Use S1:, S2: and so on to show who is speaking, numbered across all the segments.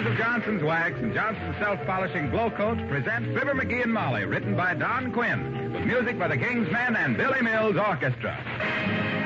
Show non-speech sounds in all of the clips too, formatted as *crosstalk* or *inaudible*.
S1: makers of Johnson's Wax and Johnson's Self-Polishing Glow Coat present Fibber McGee and Molly, written by Don Quinn, with music by the King's Men and Billy Mills Orchestra.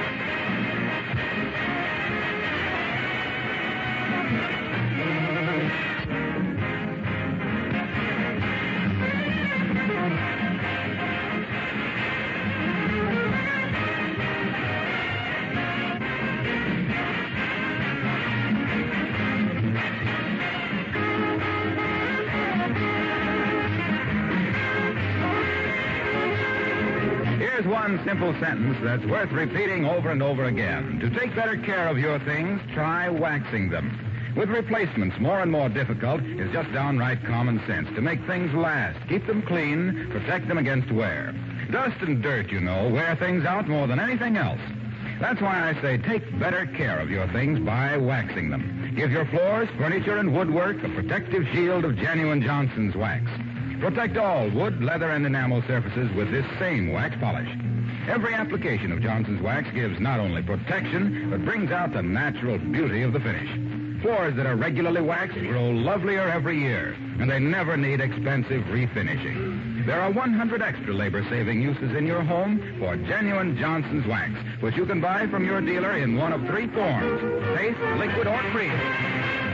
S1: Simple sentence that's worth repeating over and over again. To take better care of your things, try waxing them. With replacements more and more difficult, it's just downright common sense to make things last, keep them clean, protect them against wear. Dust and dirt, you know, wear things out more than anything else. That's why I say take better care of your things by waxing them. Give your floors, furniture, and woodwork a protective shield of genuine Johnson's wax. Protect all wood, leather, and enamel surfaces with this same wax polish. Every application of Johnson's wax gives not only protection, but brings out the natural beauty of the finish. Floors that are regularly waxed grow lovelier every year, and they never need expensive refinishing. There are 100 extra labor-saving uses in your home for genuine Johnson's wax, which you can buy from your dealer in one of three forms, paste, liquid, or cream.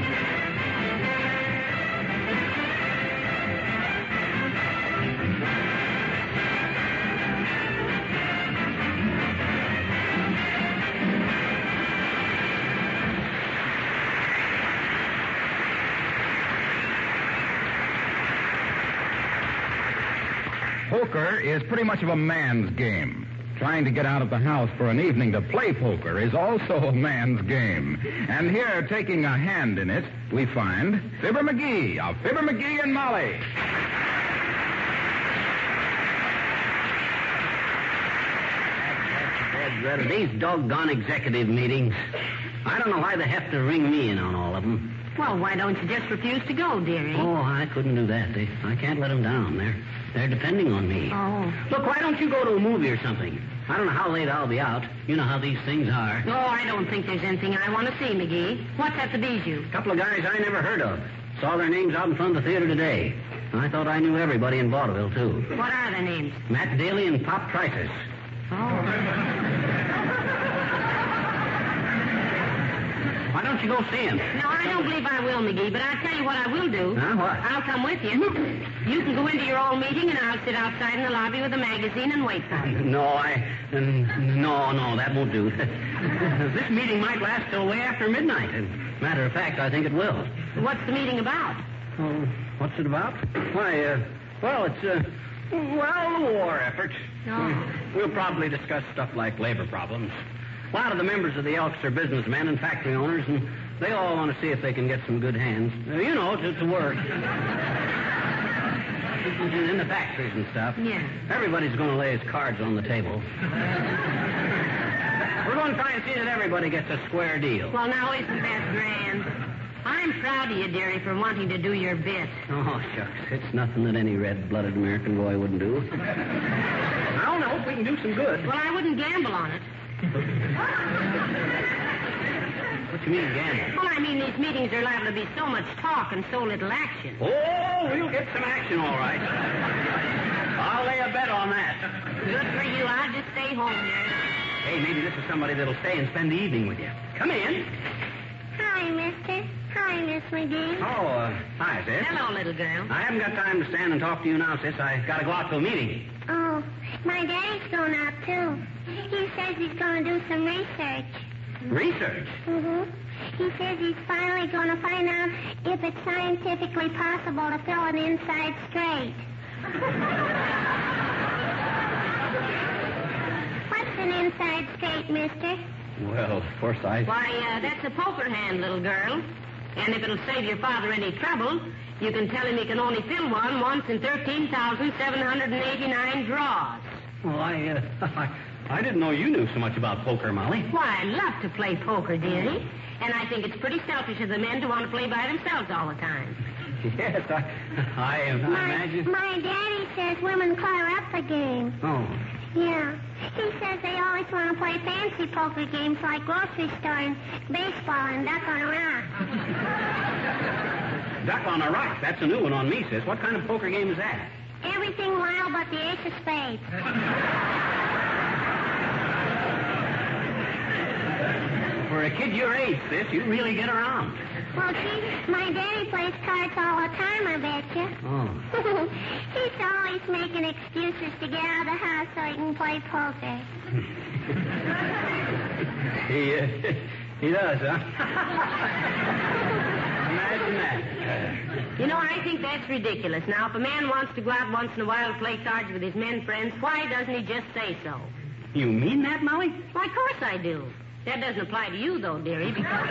S1: Poker is pretty much of a man's game. Trying to get out of the house for an evening to play poker is also a man's game. And here, taking a hand in it, we find Fibber McGee of Fibber McGee and Molly.
S2: These doggone executive meetings. I don't know why they have to ring me in on all of them.
S3: Well, why don't you just refuse to go, dearie?
S2: Oh, I couldn't do that. They, I can't let them down. They're, they're depending on me.
S3: Oh.
S2: Look, why don't you go to a movie or something? I don't know how late I'll be out. You know how these things are.
S3: Oh, I don't think there's anything I want to see, McGee. What's at the Bijou?
S2: A couple of guys I never heard of. Saw their names out in front of the theater today. I thought I knew everybody in vaudeville, too.
S3: What are their names?
S2: Matt Daly and Pop Tritus.
S3: Oh.
S2: Why don't you go see him?
S3: No, I don't believe I will, McGee, but I'll tell you what I will do.
S2: Huh, what?
S3: I'll come with you. You can go into your own meeting, and I'll sit outside in the lobby with a magazine and wait for you.
S2: No, I. Um, no, no, that won't do. *laughs* this meeting might last till way after midnight. And matter of fact, I think it will.
S3: What's the meeting about?
S2: Oh, what's it about? Why, uh, well, it's, uh, well, the war effort.
S3: Oh.
S2: We'll probably discuss stuff like labor problems. A lot of the members of the Elks are businessmen and factory owners, and they all want to see if they can get some good hands. Uh, you know, to, to work. in the factories and stuff.
S3: Yeah.
S2: Everybody's going to lay his cards on the table. We're going to try and see that everybody gets a square deal.
S3: Well, now, isn't that grand? I'm proud of you, dearie, for wanting to do your bit.
S2: Oh, shucks. It's nothing that any red-blooded American boy wouldn't do. I don't know if we can do some good.
S3: Well, I wouldn't gamble on it.
S2: What do you mean, gamble?
S3: Well, I mean, these meetings are liable to be so much talk and so little action.
S2: Oh, we'll get some action, all right. I'll lay a bet on that.
S3: Good for you. I'll just stay home here.
S2: Hey, maybe this is somebody that'll stay and spend the evening with you. Come in.
S4: Hi, mister. Hi, Miss McGee.
S2: Oh, uh, hi, sis.
S3: Hello, little girl.
S2: I haven't got time to stand and talk to you now, sis. I've gotta go out to a meeting.
S4: Oh, my daddy's going out, too. He says he's going to do some research.
S2: Research?
S4: Mm-hmm. He says he's finally going to find out if it's scientifically possible to fill an inside straight. What's an inside straight, mister?
S2: Well, of course I.
S3: Why, uh, that's a poker hand, little girl. And if it'll save your father any trouble, you can tell him he can only fill one once in 13,789 draws.
S2: Well, I, uh, *laughs* I, I didn't know you knew so much about poker, Molly.
S3: Why, I love to play poker, dearie. And I think it's pretty selfish of the men to want to play by themselves all the time. *laughs*
S2: Yes, I, I, I
S4: My,
S2: imagine.
S4: my daddy says women clear up the game.
S2: Oh,
S4: Yeah. He says they always want to play fancy poker games like grocery store and baseball and duck on a rock. *laughs*
S2: duck on a rock. That's a new one on me, sis. What kind of poker game is that?
S4: Everything wild but the ace of spades.
S2: For a kid your age, sis, you really get around.
S4: Well, gee, my daddy plays cards all the time, I bet you.
S2: Oh. *laughs*
S4: He's always making excuses to get out of the house so he can play poker. *laughs*
S2: He, uh, *laughs* he does, huh? Imagine that.
S3: You know, I think that's ridiculous. Now, if a man wants to go out once in a while to play cards with his men friends, why doesn't he just say so?
S2: You mean that, Molly?
S3: Why, of course I do. That doesn't apply to you, though, dearie, because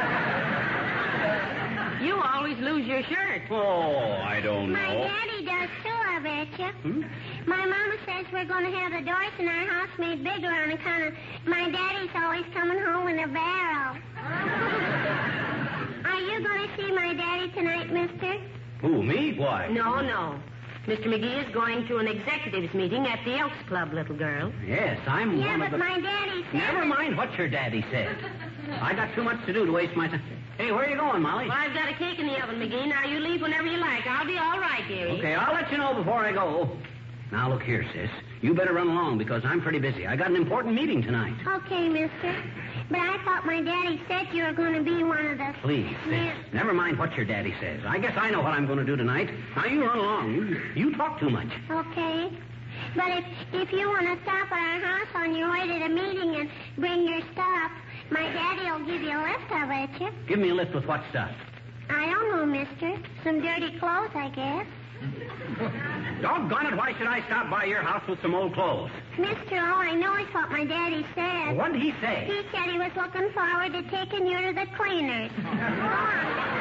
S3: you always lose your shirt.
S2: Oh, I don't know.
S4: My daddy does too, I bet you.
S2: Hmm?
S4: My mama says we're going to have the doors in our house made bigger on account of my daddy's always coming home in a barrel. You going to see my daddy tonight, mister?
S2: Who, me? Why?
S3: No, no. Mr. McGee is going to an executives meeting at the Elks Club, little girl.
S2: Yes, I'm
S4: Yeah,
S2: one of the...
S4: my daddy said...
S2: Never mind what your daddy said. I got too much to do to waste my time. Hey, where are you going, Molly?
S3: Well, I've got a cake in the oven, McGee. Now you leave whenever you like. I'll be all right, dearie.
S2: Okay, I'll let you know before I go. Now, look here, sis. You better run along because I'm pretty busy. I got an important meeting tonight.
S4: Okay, mister. But I thought my daddy said you were going to be one of the...
S2: Please.
S4: Yeah.
S2: Never mind what your daddy says. I guess I know what I'm going to do tonight. Now, you run along. You, you talk too much.
S4: Okay. But if if you want to stop at our house on your way to the meeting and bring your stuff, my daddy will give you a lift, I'll bet you.
S2: Give me a lift with what stuff?
S4: I don't know, mister. Some dirty clothes, I guess.
S2: Doggone it, why should I stop by your house with some old clothes?
S4: Mister, all I know is what my daddy said.
S2: What did he say?
S4: He said he was looking forward to taking you to the cleaners. On. *laughs*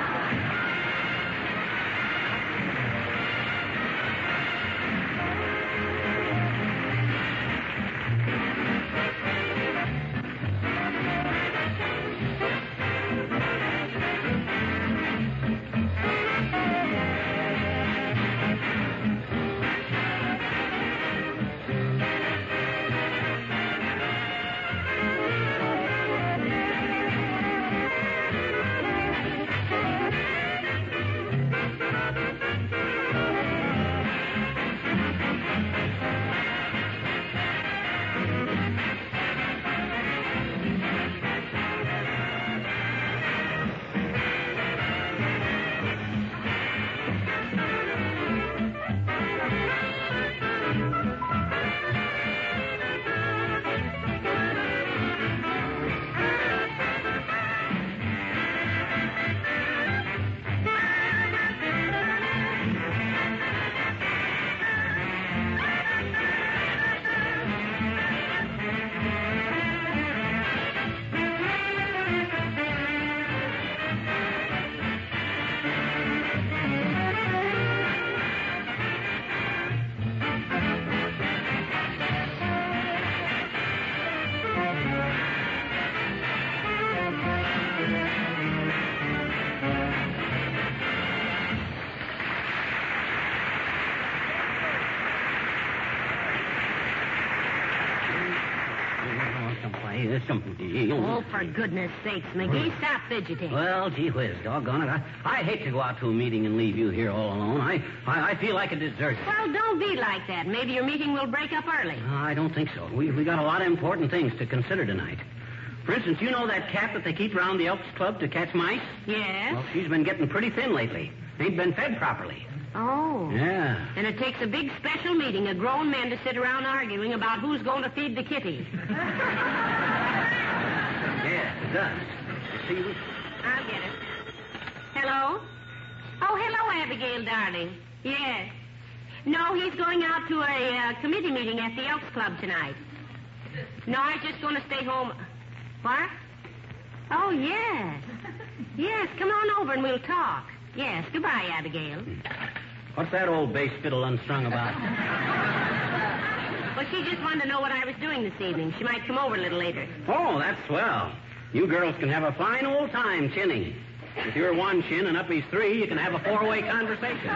S3: Oh, for goodness sakes, McGee, stop fidgeting.
S2: Well, gee whiz, doggone it. I, I'd hate to go out to a meeting and leave you here all alone. I, I, I feel like a deserter.
S3: Well, don't be like that. Maybe your meeting will break up early.
S2: Uh, I don't think so. We, we got a lot of important things to consider tonight. For instance, you know that cat that they keep around the Elks Club to catch mice?
S3: Yes?
S2: Well, she's been getting pretty thin lately. Ain't been fed properly.
S3: Oh.
S2: Yeah.
S3: And it takes a big special meeting of grown men to sit around arguing about who's going to feed the kitty. *laughs*
S2: Yes, it does. See, we...
S3: I'll get it. Hello? Oh, hello, Abigail, darling. Yes. No, he's going out to a uh, committee meeting at the Elks Club tonight. No, I'm just going to stay home. What? Oh, yes. Yes, come on over and we'll talk. Yes, goodbye, Abigail.
S2: What's that old bass fiddle unstrung about?
S3: Well, she just wanted to know what I was doing this evening. She might come over a little later.
S2: Oh, that's swell. You girls can have a fine old time chinning. If you're one chin and Uppy's three, you can have a four-way conversation.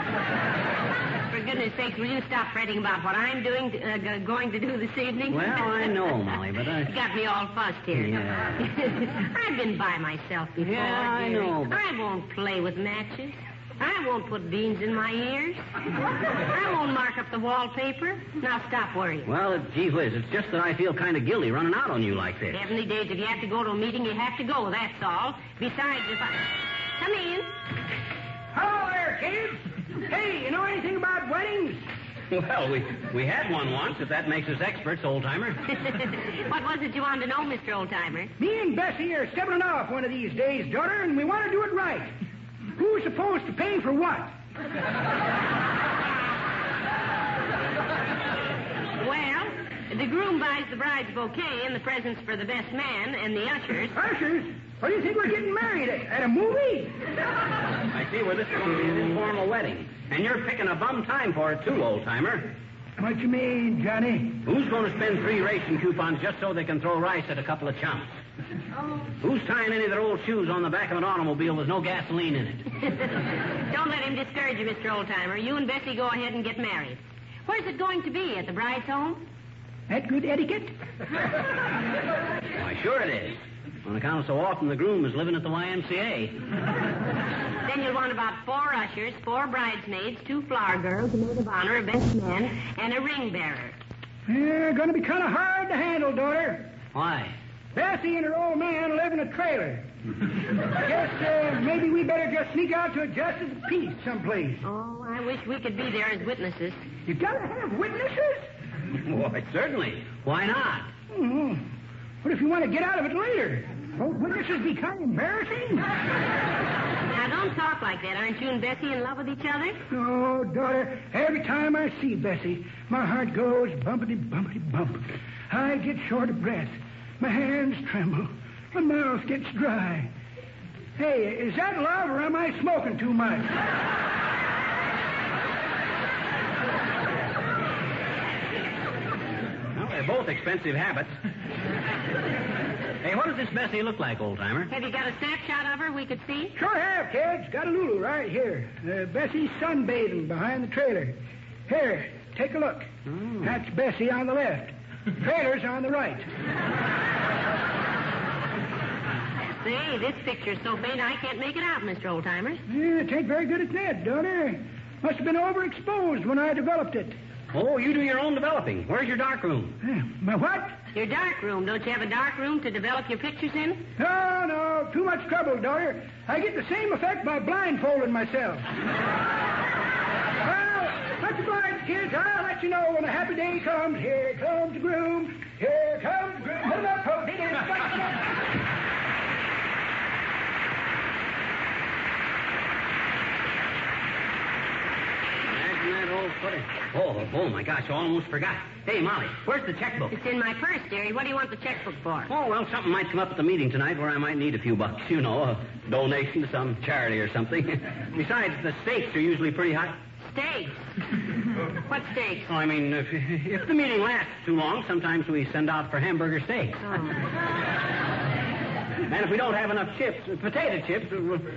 S3: For goodness sakes, will you stop fretting about what I'm doing, to, uh, g- going to do this evening?
S2: Well, I know, Molly, but I... *laughs*
S3: You got me all fussed here.
S2: Yeah. *laughs*
S3: I've been by myself before.
S2: Yeah, I know, but-
S3: I won't play with matches. I won't put beans in my ears. I won't mark up the wallpaper. Now stop worrying.
S2: Well, gee whiz, it's just that I feel kind of guilty running out on you like this.
S3: Heavenly days, if you have to go to a meeting, you have to go, that's all. Besides, if I... Come in.
S5: Hello there, kids. Hey, you know anything about weddings?
S2: Well, we, we had one once, if that makes us experts, old-timer. *laughs*
S3: what was it you wanted to know, Mr. Oldtimer?
S5: Me and Bessie are stepping off one of these days, daughter, and we want to do it right. Who's supposed to pay for what?
S3: Well, the groom buys the bride's bouquet and the presents for the best man and the ushers.
S5: Ushers? What do you think we're getting married at? At a movie?
S2: I see where this is going to be an informal wedding. And you're picking a bum time for it, too, old-timer.
S5: What you mean, Johnny?
S2: Who's going to spend three ration coupons just so they can throw rice at a couple of chumps? Who's tying any of their old shoes on the back of an automobile with no gasoline in it? *laughs*
S3: Don't let him discourage you, Mr. Oldtimer. You and Bessie go ahead and get married. Where's it going to be? At the bride's home?
S5: That good etiquette?
S2: Why, sure it is. On account of so often the groom is living at the YMCA. *laughs*
S3: Then you'll want about four ushers, four bridesmaids, two flower girls, a maid of honor, a best man, and a ring bearer.
S5: Yeah, gonna be kind of hard to handle, daughter.
S2: Why?
S5: Bessie and her old man live in a trailer. I *laughs* guess uh, maybe we better just sneak out to a justice of peace someplace.
S3: Oh, I wish we could be there as witnesses.
S5: You gotta have witnesses? *laughs*
S2: Why, certainly. Why not?
S5: Hmm. What if you want to get out of it later? Won't witnesses be kind of embarrassing? *laughs*
S3: Now, don't talk like that. Aren't you and Bessie in love with each other?
S5: Oh, daughter, every time I see Bessie, my heart goes bumpity, bumpity, bump. I get short of breath. My hands tremble. My mouth gets dry. Hey, is that love or am I smoking too much?
S2: Well, they're both expensive habits. hey, what does this Bessie look like, old-timer?
S3: Have you got a snapshot of her we could see?
S5: Sure have, kids. Got a Lulu right here. Uh, Bessie's sunbathing behind the trailer. Here, take a look. That's Bessie on the left. Trailer's on the right.
S3: Say, this picture's so faint I can't make it out, Mr. Oldtimer.
S5: Yeah, it ain't very good at that, daughter. Must have been overexposed when I developed it.
S2: Oh, you do your own developing. Where's your dark room?
S5: Uh, My what?
S3: Your dark room. Don't you have a dark room to develop your pictures in?
S5: No, no, too much trouble, daughter. I get the same effect by blindfolding myself. Well, kids. I'll let you know when a happy day comes. Here comes the groom. Here comes the groom. Hold up, folks. It is
S2: Imagine that old footer. Oh, oh, oh, my gosh, I almost forgot. Hey, Molly, where's the checkbook?
S3: It's in my purse, dearie. What do you want the checkbook for?
S2: Oh, well, something might come up at the meeting tonight where I might need a few bucks. You know, a donation to some charity or something. *laughs* Besides, the stakes are usually pretty high.
S3: Steaks. *laughs* what steaks?
S2: Oh, I mean, if, if the meeting lasts too long, sometimes we send out for hamburger steaks. Oh. And if we don't have enough chips, potato chips,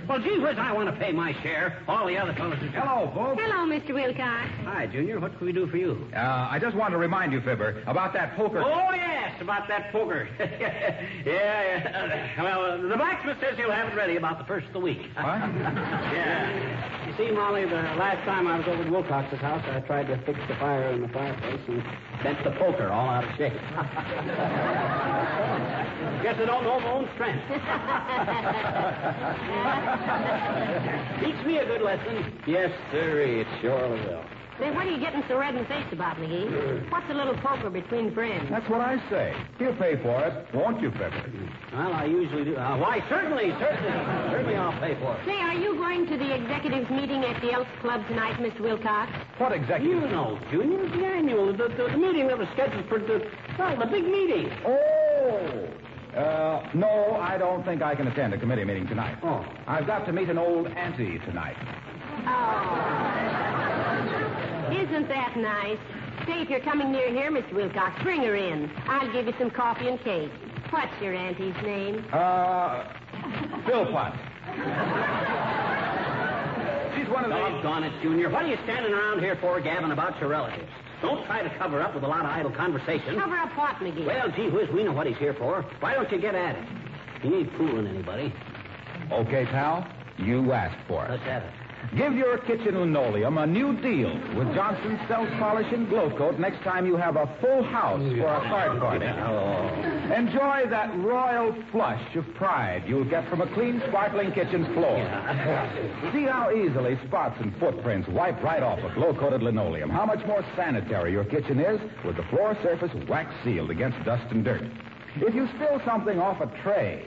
S2: well, gee whiz, I want to pay my share. All the other fellows are...
S1: Hello, folks.
S3: Hello, Mr. Wilcox.
S2: Hi, Junior. What can we do for you?
S1: Uh, I just want to remind you, Fibber, about that poker.
S2: Oh, yes, about that poker. *laughs* yeah, yeah. Well, uh, the blacksmith says he'll have it ready about the first of the week.
S1: What? *laughs*
S2: yeah. You see, Molly, the last time I was over at Wilcox's house, I tried to fix the fire in the fireplace and bent the poker all out of shape. *laughs* Guess I don't know my own strength. *laughs* Teach me a good lesson.
S6: Yes, sir, it surely will.
S3: Say, what are you getting so red in the face about, McGee? What's a little poker between friends?
S1: That's what I say. He'll pay for it, won't you, Pepper?
S2: Well, I usually do. Uh, why, certainly, certainly. Certainly I'll pay for it.
S3: Say, are you going to the executives meeting at the Elks Club tonight, Mr. Wilcox?
S1: What executive?
S2: You
S1: executive?
S2: know, Junior, the annual, the, the, the meeting that was scheduled for the, well, the big meeting.
S1: Oh! Uh, no, I don't think I can attend a committee meeting tonight.
S2: Oh.
S1: I've got to meet an old auntie tonight.
S3: Oh. Isn't that nice? Say, if you're coming near here, Mr. Wilcox, bring her in. I'll give you some coffee and cake. What's your auntie's name?
S1: Uh, Philpott. She's one of the...
S2: Doggone it, Junior. What are you standing around here for, gabbing about your relatives? Don't try to cover up with a lot of idle conversation.
S3: Cover up what, McGee?
S2: Well, gee whiz, we know what he's here for. Why don't you get at it? He ain't fooling anybody.
S1: Okay, pal. You asked for it.
S2: Let's have it.
S1: Give your kitchen linoleum a new deal with Johnson's self-polish and glow coat next time you have a full house for a card party.
S2: Oh.
S1: Enjoy that royal flush of pride you'll get from a clean, sparkling kitchen's floor. See how easily spots and footprints wipe right off a glow-coated linoleum. How much more sanitary your kitchen is with the floor surface wax sealed against dust and dirt. If you spill something off a tray,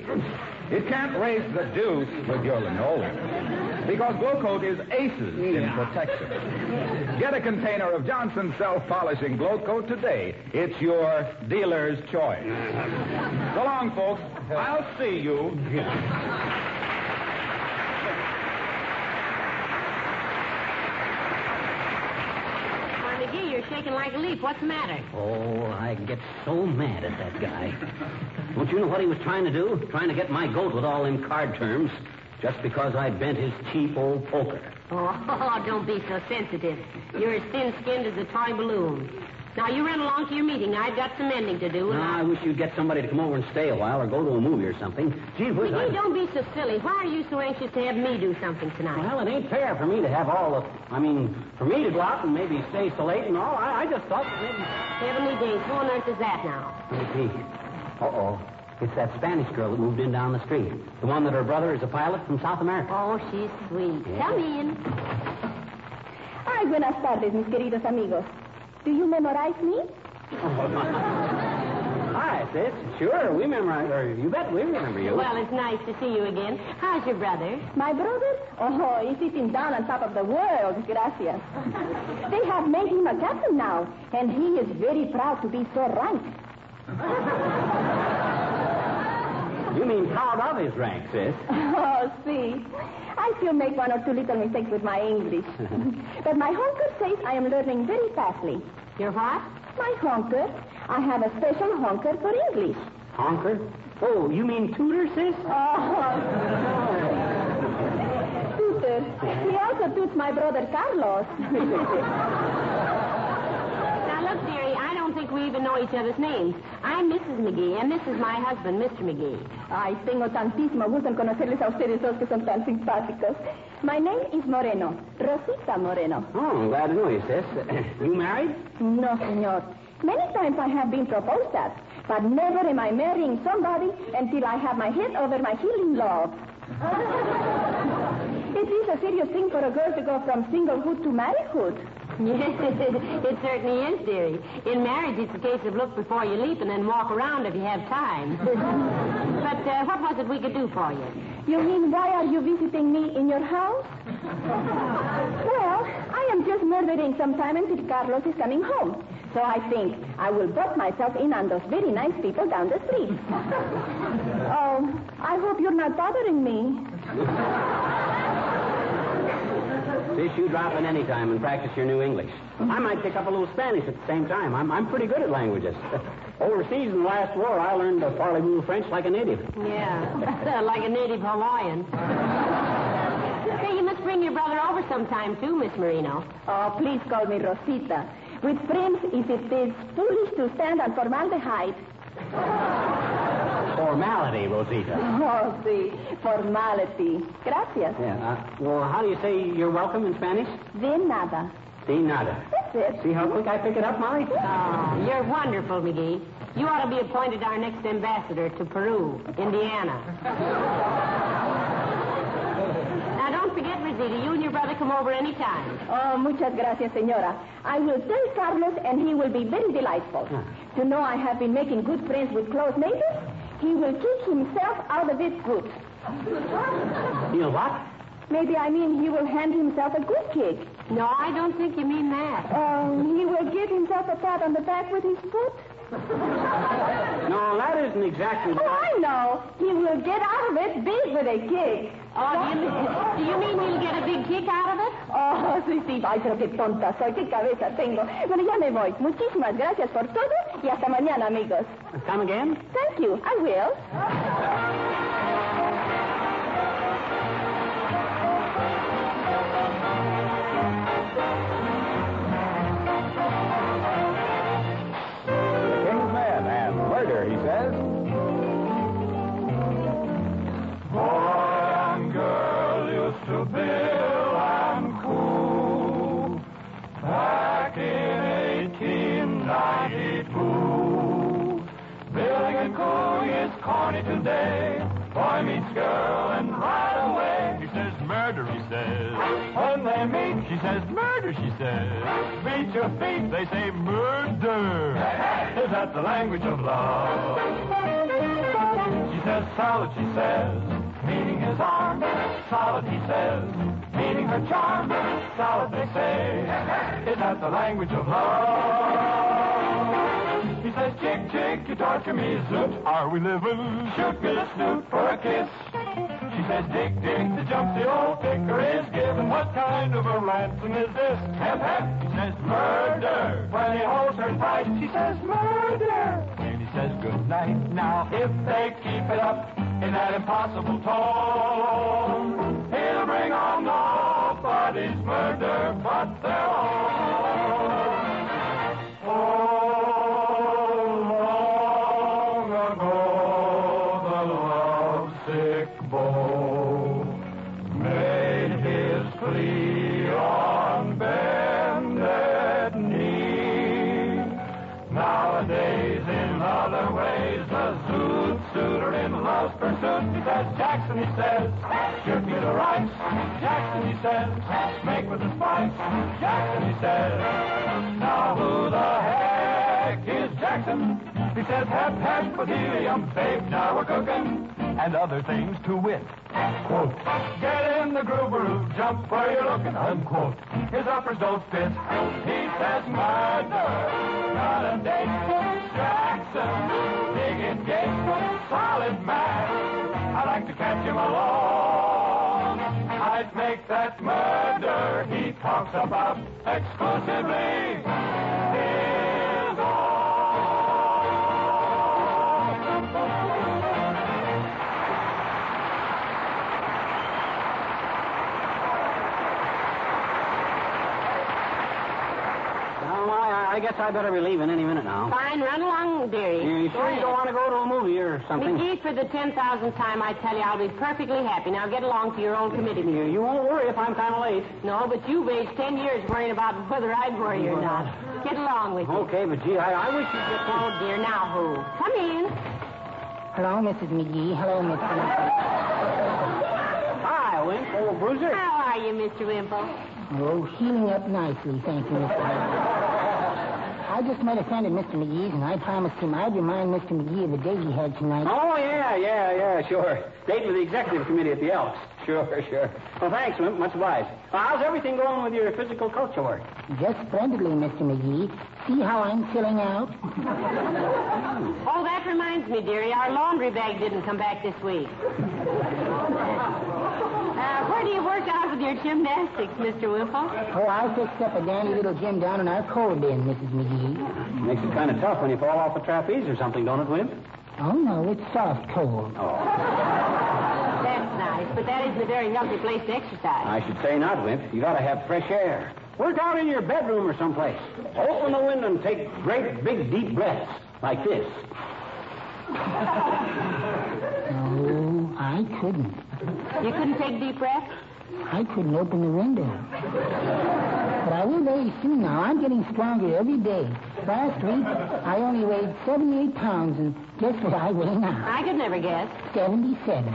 S1: it can't raise the deuce with your linoleum. Because Glow Coat is aces in protection. Get a container of Johnson's self-polishing Glow Coat today. It's your dealer's choice. So long, folks. I'll see you.
S3: Why, McGee, you're shaking like a leaf. What's the matter?
S2: Oh, I get so mad at that guy. Don't you know what he was trying to do? Trying to get my goat with all them card terms just because I bent his cheap old poker.
S3: Oh, *laughs* don't be so sensitive. You're as thin-skinned as a toy balloon. Now, you run along to your meeting. I've got some mending to do. and
S2: Now, I wish you'd get somebody to come over and stay a while or go to a movie or something. Gee whiz,
S3: McGee,
S2: I...
S3: don't be so silly. Why are you so anxious to have me do something tonight?
S2: Well, it ain't fair for me to have all the... I mean, for me to go out and maybe stay so late and all. I, I just thought that maybe...
S3: Heavenly days. Who on earth is that now?
S2: Hey, Pete. Uh-oh. It's that Spanish girl that moved in down the street. The one that her brother is a pilot from South America.
S3: Oh, she's sweet. Come in.
S6: Ay, buenas tardes, mis queridos amigos. Do you memorize me? *laughs*
S2: Hi, sis. Sure, we memorize... Or you bet we remember you.
S3: Well, it's nice to see you again. How's your brother?
S6: My brother? Oh, he's sitting down on top of the world, gracias. They have made him a captain now, and he is very proud to be so rank.
S2: You mean proud of his rank, sis. *laughs*
S6: Oh, see. I still make one or two little mistakes with my English. *laughs* but my honker says I am learning very fastly.
S3: Your what?
S6: My honker. I have a special honker for English.
S2: Honker? Oh, you mean tutor, sis?
S6: Oh. *laughs* Tutor. He also toots my brother Carlos. *laughs*
S3: Now, look, dearie, I don't think we even know each other's names. I'm Mrs. McGee, and this is my husband, Mr. McGee.
S6: Ay, tengo tantísimo gusto en conocerles a ustedes dos que son tan simpáticos. My name is Moreno, Rosita Moreno.
S2: Oh, I'm glad to know you, sis. *clears throat* you married?
S6: No, senor. Many times I have been proposed at, but never am I marrying somebody until I have my head over my healing love. *laughs* it is a serious thing for a girl to go from singlehood to marriedhood.
S3: Yes, *laughs* it certainly is, dearie. In marriage, it's a case of look before you leap and then walk around if you have time. *laughs* but uh, what was it we could do for you?
S6: You mean why are you visiting me in your house? *laughs* well, I am just murdering some time until Carlos is coming home. So I think I will butt myself in on those very nice people down the street. oh, I hope you're not bothering me.
S2: Sis, you drop in any time and practice your new English. I might pick up a little Spanish at the same time. I'm, I'm pretty good at languages. *laughs* Overseas in the last war, I learned to parlez-vous French like a native.
S3: Yeah, *laughs* like a native Hawaiian. Say, you must bring your brother over sometime, too, Miss Marino.
S6: Oh, please call me Rosita. With friends, if it is foolish to stand on formaldehyde.
S2: Formality, Rosita.
S6: Oh, see, formality. Gracias.
S2: Yeah. Uh, well, how do you say you're welcome in Spanish?
S6: De nada.
S2: De nada.
S6: That's it.
S2: See how quick I pick it up, Molly?
S3: Oh, you're wonderful, McGee. You ought to be appointed our next ambassador to Peru, Indiana. now, don't forget Miss sympathy to you and your brother come over any time.
S6: Oh, muchas gracias, señora. I will tell Carlos, and he will be very delightful. To know I have been making good friends with close neighbors, he will keep himself out of it good.
S2: You know what?
S6: Maybe I mean he will hand himself a good kick.
S3: No, I don't think you mean that.
S6: Um, he will give himself a pat on the back with his foot.
S2: No, that isn't exactly.
S6: Oh, I know. He will get out of it big with a kick.
S3: Oh, do you, do you mean he'll get a big kick out of it?
S6: Oh, sí, sí. Ay, pero qué tonta soy, qué cabeza tengo. Bueno, ya me voy. Muchísimas gracias por todo y hasta mañana, amigos.
S2: Come again?
S6: Thank you. I will.
S7: Today. Boy meets girl and right away. He says murder, he says. When they meet, she says murder, she says. Beat your feet, they say murder. Is that the language of love? She says solid, she says, meaning his arm. Solid, he says, meaning her charm. Solid, they say, is that the language of love? He says, chick, chick, you torture me, zoot. Are we living? Shoot me the snoot for a kiss. She says, dick, dick, the jump the old picker is giving. What kind of a ransom is this? Hep, hep. He says, murder. When he holds her tight, she says, murder. And he says, good night. Now, if they keep it up in that impossible tone, he'll bring on nobody's murder but their own. Now who the heck is Jackson? He says, hep, hep, with helium, babe, now we're cooking. And other things to wit. Quote, get in the groove, groove, jump where you're looking, unquote. His uppers don't fit. He says, murder, not a date. Jackson, big engagement, solid man. Talks about exclusively
S2: I, I guess I better be leaving any minute now.
S3: Fine, run along, dearie.
S2: You sure you don't want to go to a movie or something?
S3: McGee, for the 10,000th time, I tell you, I'll be perfectly happy. Now get along to your own committee
S2: You,
S3: meeting.
S2: you won't worry if I'm kind of late.
S3: No, but you've aged 10 years worrying about whether I'd worry or not. Get along with you.
S2: Okay, but gee, I, I wish you'd get
S3: Oh, dear, now who? Come in.
S8: Hello, Mrs. McGee. Hello, Mr. Wimple.
S2: Hi, Wimp, old bruiser.
S3: How are you, Mr. Wimple?
S8: Oh, healing up nicely, thank you, Mr. Wimple. I just met a friend of Mr. McGee's, and I promised him I'd remind Mr. McGee of the date he had tonight.
S2: Oh, yeah, yeah, yeah, sure. Date with the executive committee at the Elks. *laughs* Sure, sure. Well, thanks, Wimp. Much obliged. Well, how's everything going with your physical culture work?
S8: Just splendidly, Mr. McGee. See how I'm filling out? *laughs*
S3: Oh, that reminds me, dearie. Our laundry bag didn't come back this week. *laughs* Uh, where do you work out with your gymnastics, Mr. Wimple?
S8: Oh, I fixed up a dandy little gym down in our coal bin, Mrs. McGee.
S2: Makes it kind of tough when you fall off a trapeze or something, don't it, Wimp?
S8: Oh, no, it's soft coal.
S3: That's nice, but that isn't a very healthy place to exercise.
S2: I should say not, Wimp. You gotta have fresh air. Work out in your bedroom or someplace. Open the window and take great, big, deep breaths. Like this.
S8: No, I couldn't.
S3: You couldn't take deep breaths?
S8: I couldn't open the window. But I will very soon now. I'm getting stronger every day. Last week, I only weighed 78 pounds, and guess what I weigh now?
S3: I could never guess.
S8: 77.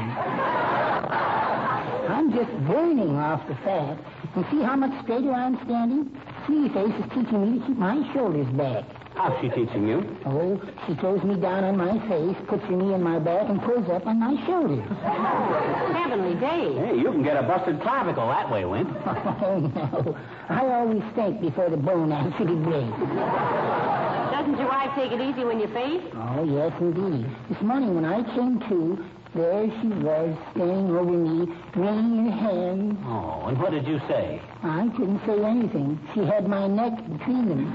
S8: I'm just burning off the fat. And see how much straighter I'm standing? Sweetie Face is teaching me to keep my shoulders back.
S2: How's she teaching you?
S8: Oh, she throws me down on my face, puts her knee in my back, and pulls up on my shoulders.
S3: Heavenly days.
S2: Hey, you can get a busted clavicle that way, Wimp. *laughs*
S8: Oh, no. I always think before the bone actually breaks.
S3: Doesn't your wife take it easy when you face?
S8: Oh, yes, indeed. This morning when I came to, there she was, standing over me, wringing her hands.
S2: Oh, and what did you say?
S8: I couldn't say anything. She had my neck between them.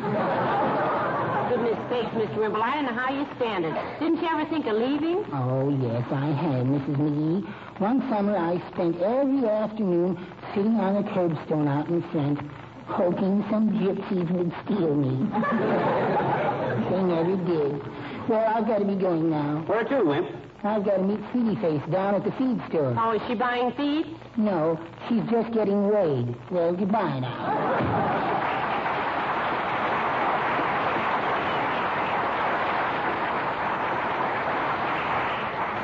S3: Goodness sakes, Mr. Wimple, I don't know how you stand it. Didn't you ever think of leaving?
S8: Oh, yes, I had, Mrs. McGee. One summer I spent every afternoon sitting on a curbstone out in front, hoping some gypsies would steal me. *laughs* they never did. Well, I've got to be going now.
S2: Where to, Wimp?
S8: I've got to meet Sweetie Face down at the feed store.
S3: Oh, is she buying feed?
S8: No, she's just getting weighed. Well, goodbye now.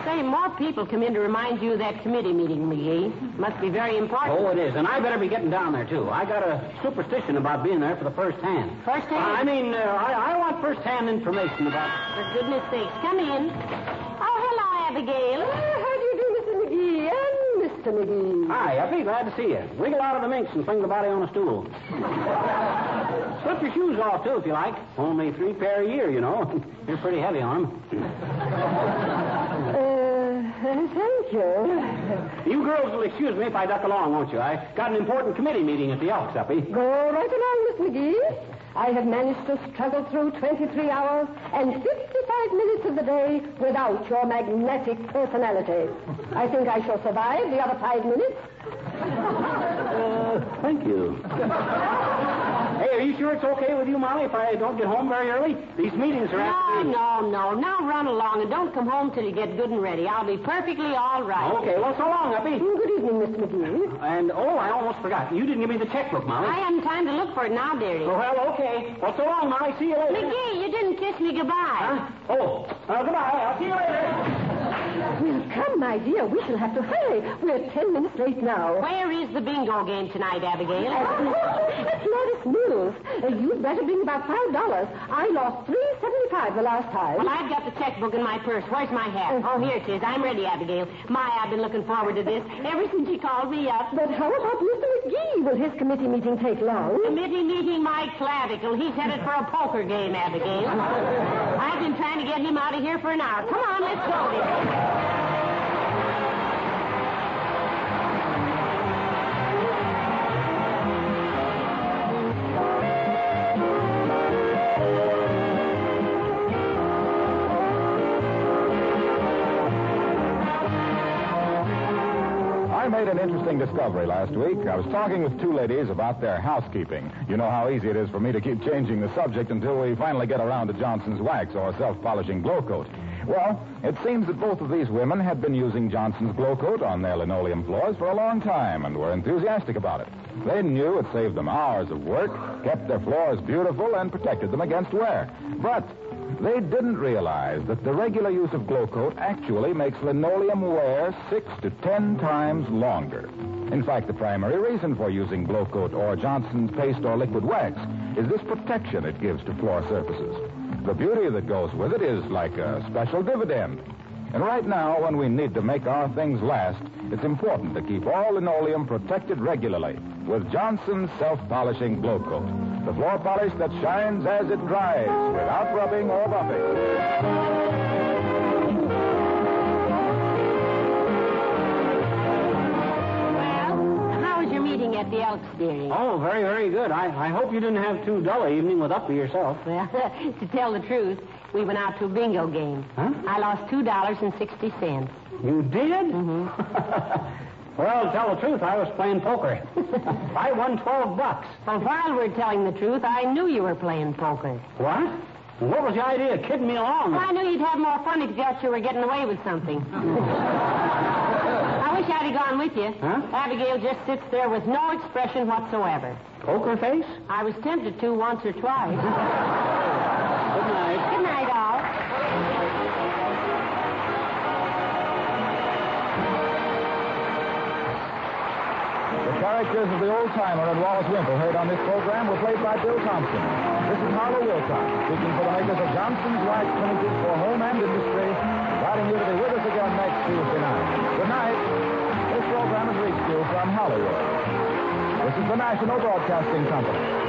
S3: Say, more people come in to remind you of that committee meeting, McGee. Must be very important.
S2: Oh, it is. And I better be getting down there, too. I got a superstition about being there for the first hand.
S3: First hand?
S2: I mean, uh, I, I want first hand information about.
S3: For goodness sakes, come in. Oh, Abigail.
S9: How do you do, Mr. McGee and Mr. McGee?
S2: Hi, Effie. Glad to see you. Wiggle out of the minx and swing the body on a stool. Slip your shoes off, too, if you like. Only three pair a year, you know. *laughs* You're pretty heavy on them.
S9: Uh, thank you.
S2: You girls will excuse me if I duck along, won't you? I got an important committee meeting at the Elks, Uppy.
S9: Go right along, Miss McGee. I have managed to struggle through 23 hours and 55 minutes of the day without your magnetic personality. I think I shall survive the other five minutes.
S2: Uh, thank you. Hey, are you sure it's okay with you, Molly, if I don't get home very early? These meetings are
S3: No,
S2: after...
S3: no, no. Now run along and don't come home till you get good and ready. I'll be perfectly all right.
S2: Okay, well, so long, Uppy.
S9: Good evening, Miss McGee.
S2: And, oh, I almost forgot. You didn't give me the checkbook, Molly.
S3: I haven't time to look for it now, dearie.
S2: Oh, well, okay. Well, so long, Molly. See you later.
S3: McGee, you didn't kiss me goodbye.
S2: Huh? Oh, uh, goodbye. I'll see you later.
S9: Well, come, my dear. We shall have to hurry. We're ten minutes late now.
S3: Where is the bingo game tonight, Abigail?
S9: That's modest news. Uh, you'd better bring about five dollars. I lost three seventy-five the last time.
S3: Well, I've got the checkbook in my purse. Where's my hat? Oh, here it is. I'm ready, Abigail. My, I've been looking forward to this ever since you called me up.
S9: But how about Mr. McGee? Will his committee meeting take long?
S3: Committee meeting my clavicle. He's headed for a poker game, Abigail. I've been trying to get him out of here for an hour. Come on, let's go.
S1: Made an interesting discovery last week. I was talking with two ladies about their housekeeping. You know how easy it is for me to keep changing the subject until we finally get around to Johnson's wax or self-polishing glow coat. Well, it seems that both of these women had been using Johnson's glow coat on their linoleum floors for a long time and were enthusiastic about it. They knew it saved them hours of work, kept their floors beautiful, and protected them against wear. But they didn't realize that the regular use of glow coat actually makes linoleum wear six to ten times longer. In fact, the primary reason for using glow coat or Johnson's paste or liquid wax is this protection it gives to floor surfaces. The beauty that goes with it is like a special dividend. And right now, when we need to make our things last, it's important to keep all linoleum protected regularly with Johnson's self-polishing glow coat. The floor polish that shines as it dries without rubbing or buffing.
S3: Well, how was your meeting at the Elks, dearie?
S2: Oh, very, very good. I, I hope you didn't have too dull a evening with Uppy yourself.
S3: Well, *laughs* to tell the truth, we went out to a bingo game.
S2: Huh?
S3: I lost two dollars and sixty cents.
S2: You did?
S3: Mm-hmm. *laughs*
S2: well, to tell the truth, I was playing poker. *laughs* I won 12 bucks.
S3: Well, while we're telling the truth, I knew you were playing poker.
S2: What? What was the idea of kidding me along?
S3: Well, I knew you'd have more fun if you thought you were getting away with something. *laughs* I wish wish I'd have gone with you.
S2: Huh?
S3: Abigail just sits there with no expression whatsoever.
S2: Poker face?
S3: I was tempted to once or twice. *laughs*
S2: Good night.
S3: Good night, all.
S1: Characters of the old timer and Wallace Wimple heard on this program were played by Bill Thompson. This is Harlow Wilcox, speaking for the makers of Johnson's Wax Finishes for Home and Industry, inviting you to be with us again next Tuesday night. Good night. This program has reached you from Hollywood. This is the National Broadcasting Company.